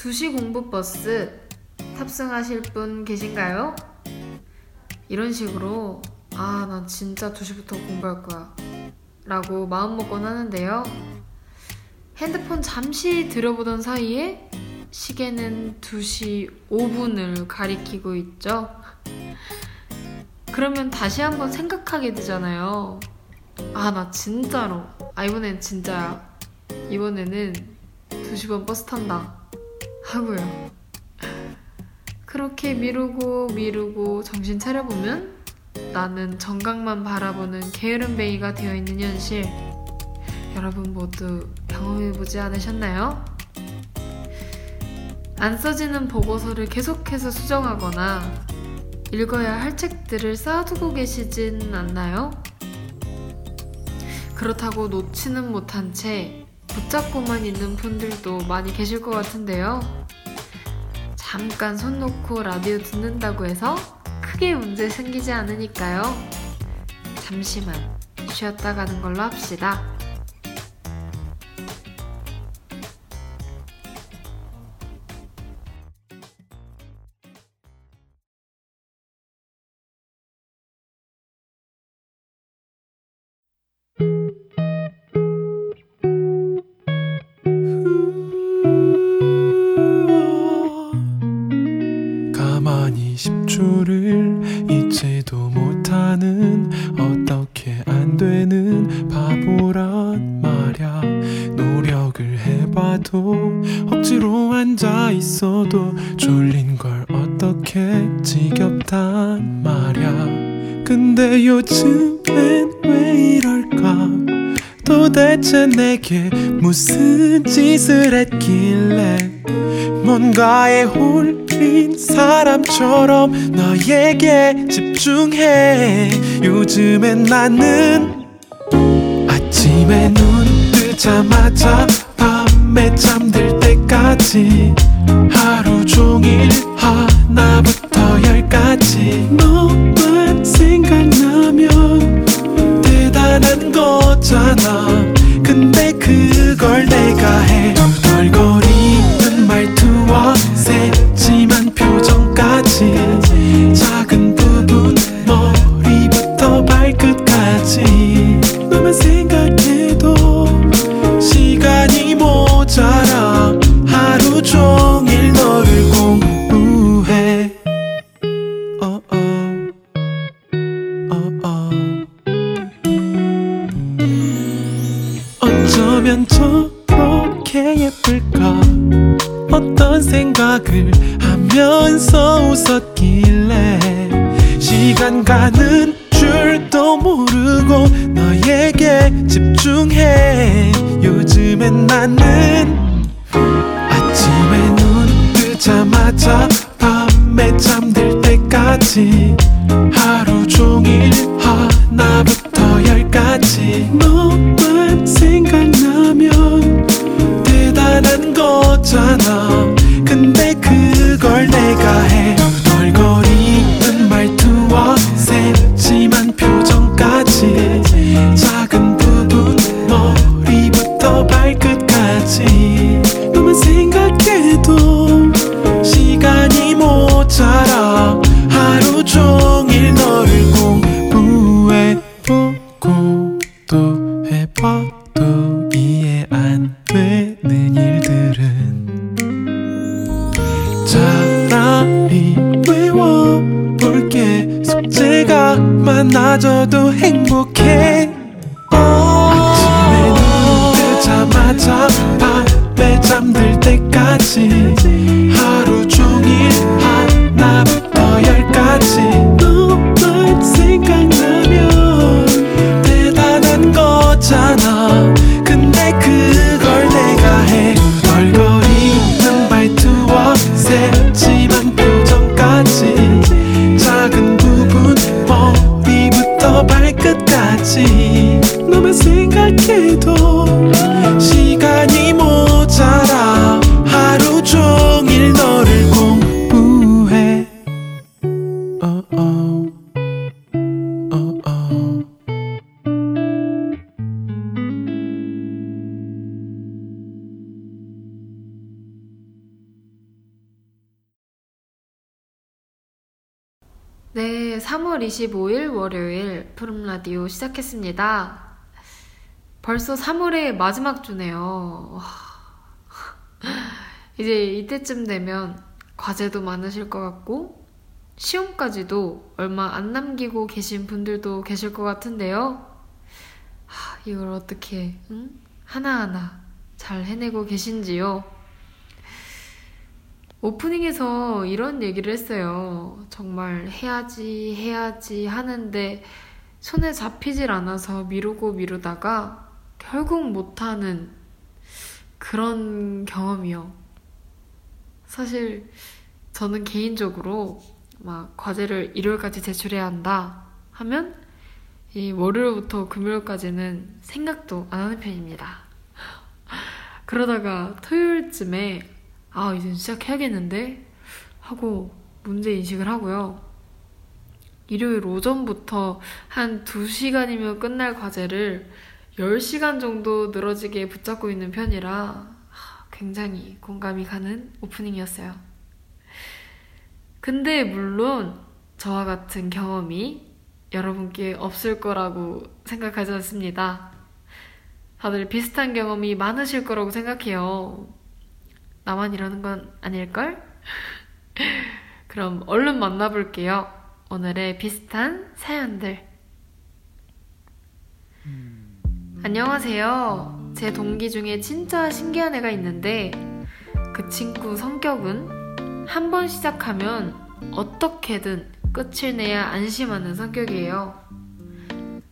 2시 공부 버스 탑승하실 분 계신가요? 이런 식으로 아, 난 진짜 2시부터 공부할 거야. 라고 마음먹곤 하는데요. 핸드폰 잠시 들여보던 사이에 시계는 2시 5분을 가리키고 있죠. 그러면 다시 한번 생각하게 되잖아요. 아, 나 진짜로. 아, 이번엔 진짜야. 이번에는 2시 반 버스 탄다. 하고요. 그렇게 미루고 미루고 정신 차려보면 나는 정강만 바라보는 게으름뱅이가 되어 있는 현실. 여러분 모두 경험해보지 않으셨나요? 안 써지는 보고서를 계속해서 수정하거나 읽어야 할 책들을 쌓아두고 계시진 않나요? 그렇다고 놓지는 못한 채 붙잡고만 있는 분들도 많이 계실 것 같은데요. 잠깐 손 놓고 라디오 듣는다고 해서 크게 문제 생기지 않으니까요. 잠시만 쉬었다 가는 걸로 합시다. 해봐도 억지로 앉아 있어도 졸린 걸 어떻게 지겹단 말야. 근데 요즘엔 왜 이럴까? 도대체 내게 무슨 짓을 했길래? 뭔가에 홀린 사람처럼 너에게 집중해. 요즘엔 나는 아침에 눈 뜨자마자 밤에 잠들 때까지 하루 종일 하나부터 열까지 너만 생각나면 대단한 거잖아. 근데 그걸 내가 해. 덜거 어쩌면 저렇게 예쁠까? 어떤 생각을 하면서 웃었길래? 시간 가는 줄도 모르고 너에게 집중해. 요즘엔 나는 아침에 눈 뜨자마자 밤에 잠들 때까지 같이 너만 생각해도 네, 3월 25일 월요일 푸른 라디오 시작했습니다. 벌써 3월의 마지막 주네요. 와. 이제 이때쯤 되면 과제도 많으실 것 같고, 시험까지도 얼마 안 남기고 계신 분들도 계실 것 같은데요. 하, 이걸 어떻게, 응? 하나하나 잘 해내고 계신지요? 오프닝에서 이런 얘기를 했어요. 정말 해야지, 해야지 하는데 손에 잡히질 않아서 미루고 미루다가 결국 못하는 그런 경험이요. 사실 저는 개인적으로 막 과제를 일요일까지 제출해야 한다 하면 이 월요일부터 금요일까지는 생각도 안 하는 편입니다. 그러다가 토요일쯤에 아, 이제 시작해야겠는데? 하고 문제 인식을 하고요. 일요일 오전부터 한 2시간이면 끝날 과제를 10시간 정도 늘어지게 붙잡고 있는 편이라 굉장히 공감이 가는 오프닝이었어요. 근데 물론 저와 같은 경험이 여러분께 없을 거라고 생각하지 않습니다. 다들 비슷한 경험이 많으실 거라고 생각해요. 나만 이러는 건 아닐걸? 그럼 얼른 만나볼게요. 오늘의 비슷한 사연들. 안녕하세요. 제 동기 중에 진짜 신기한 애가 있는데 그 친구 성격은 한 번 시작하면 어떻게든 끝을 내야 안심하는 성격이에요.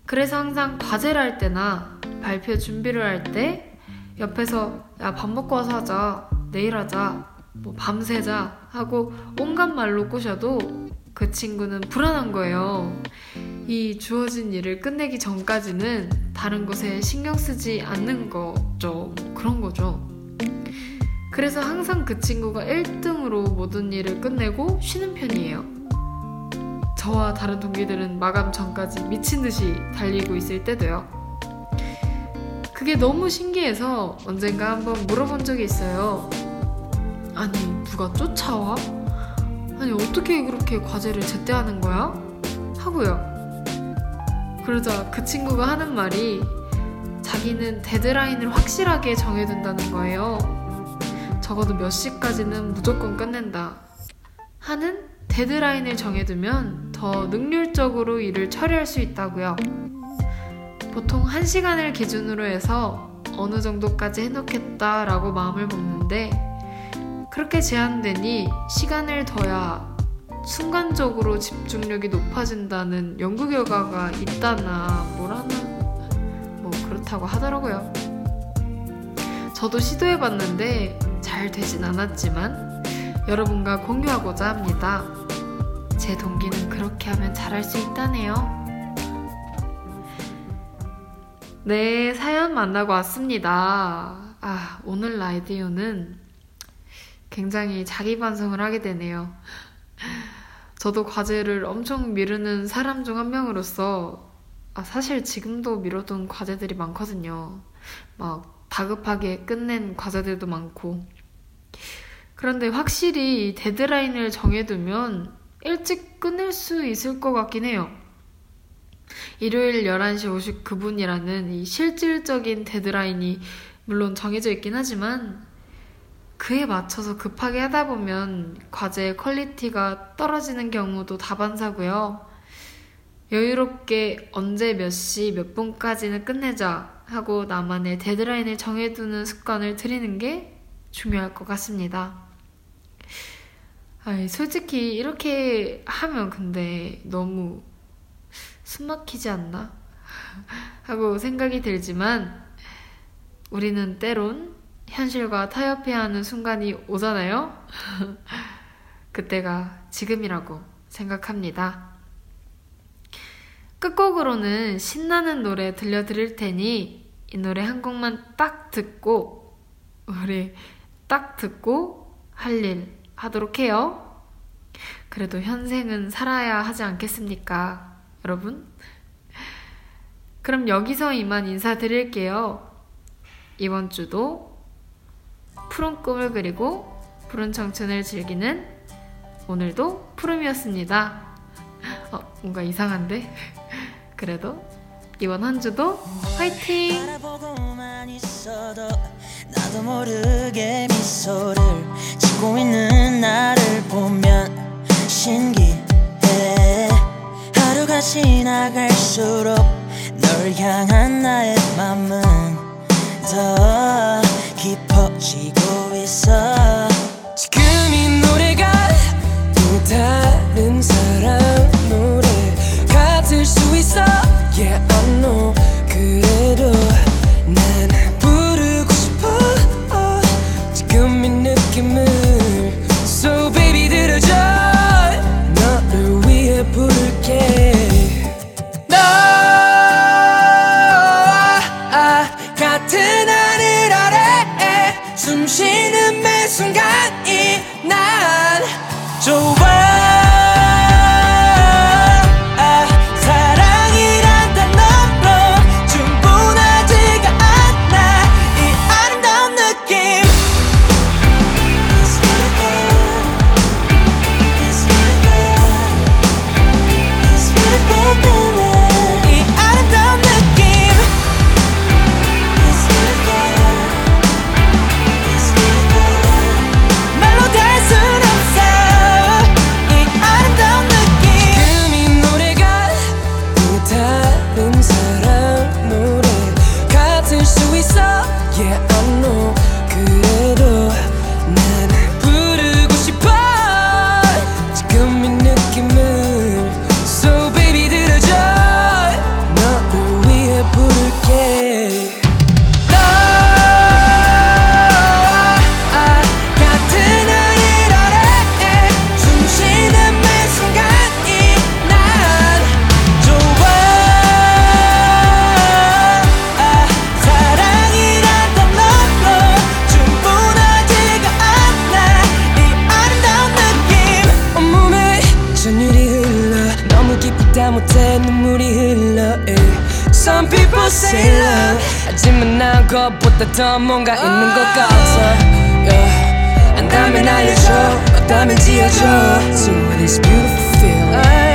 그래서 항상 과제를 할 때나 발표 준비를 할 때 옆에서 야 밥 먹고 와서 하자 내일 하자, 뭐 밤새자 하고 온갖 말로 꼬셔도 그 친구는 불안한 거예요. 이 주어진 일을 끝내기 전까지는 다른 것에 신경 쓰지 않는 거죠. 뭐 그런 거죠. 그래서 항상 그 친구가 1등으로 모든 일을 끝내고 쉬는 편이에요. 저와 다른 동기들은 마감 전까지 미친 듯이 달리고 있을 때도요. 그게 너무 신기해서 언젠가 한번 물어본 적이 있어요. 아니, 누가 쫓아와? 아니, 어떻게 그렇게 과제를 제때 하는 거야? 하고요. 그러자 그 친구가 하는 말이 자기는 데드라인을 확실하게 정해둔다는 거예요. 적어도 몇 시까지는 무조건 끝낸다. 하는 데드라인을 정해두면 더 능률적으로 일을 처리할 수 있다고요. 보통 1시간을 기준으로 해서 어느 정도까지 해놓겠다라고 마음을 먹는데 그렇게 제한되니 시간을 둬야 순간적으로 집중력이 높아진다는 연구 결과가 있다나 뭐라나 뭐 그렇다고 하더라고요. 저도 시도해봤는데 잘 되진 않았지만 여러분과 공유하고자 합니다. 제 동기는 그렇게 하면 잘할 수 있다네요. 네, 사연 만나고 왔습니다. 아, 오늘 라디오는 굉장히 자기 반성을 하게 되네요. 저도 과제를 엄청 미루는 사람 중 한 명으로서 아, 사실 지금도 미뤄둔 과제들이 많거든요. 막 다급하게 끝낸 과제들도 많고. 그런데 확실히 데드라인을 정해두면 일찍 끝낼 수 있을 것 같긴 해요. 일요일 11시 59분이라는 이 실질적인 데드라인이 물론 정해져 있긴 하지만 그에 맞춰서 급하게 하다 보면 과제의 quality가 떨어지는 경우도 다반사고요. 여유롭게 언제 몇 시 몇 분까지는 끝내자 하고 나만의 데드라인을 정해두는 습관을 들이는 게 중요할 것 같습니다. 아이, 솔직히 이렇게 하면 근데 너무 숨막히지 않나? 하고 생각이 들지만 우리는 때론 현실과 타협해야 하는 순간이 오잖아요? 그때가 지금이라고 생각합니다. 끝곡으로는 신나는 노래 들려드릴 테니 이 노래 한 곡만 딱 듣고 우리 딱 듣고 할 일 하도록 해요. 그래도 현생은 살아야 하지 않겠습니까? 여러분? 그럼 여기서 이만 인사드릴게요. 이번 주도 푸른 꿈을 그리고 푸른 청춘을 즐기는 오늘도 푸름이었습니다. 어, 뭔가 이상한데? 그래도 이번 한 주도 화이팅! 지나갈수록 널 향한 나의 맘은 더 깊어지고 있어. 푸른 하늘 아래 숨 쉬는 매 순간이 난 좋아. 더 뭔가 있는 것 같아 yeah. 안다면 알려줘 없다면 지어줘 So when it's beautiful feeling.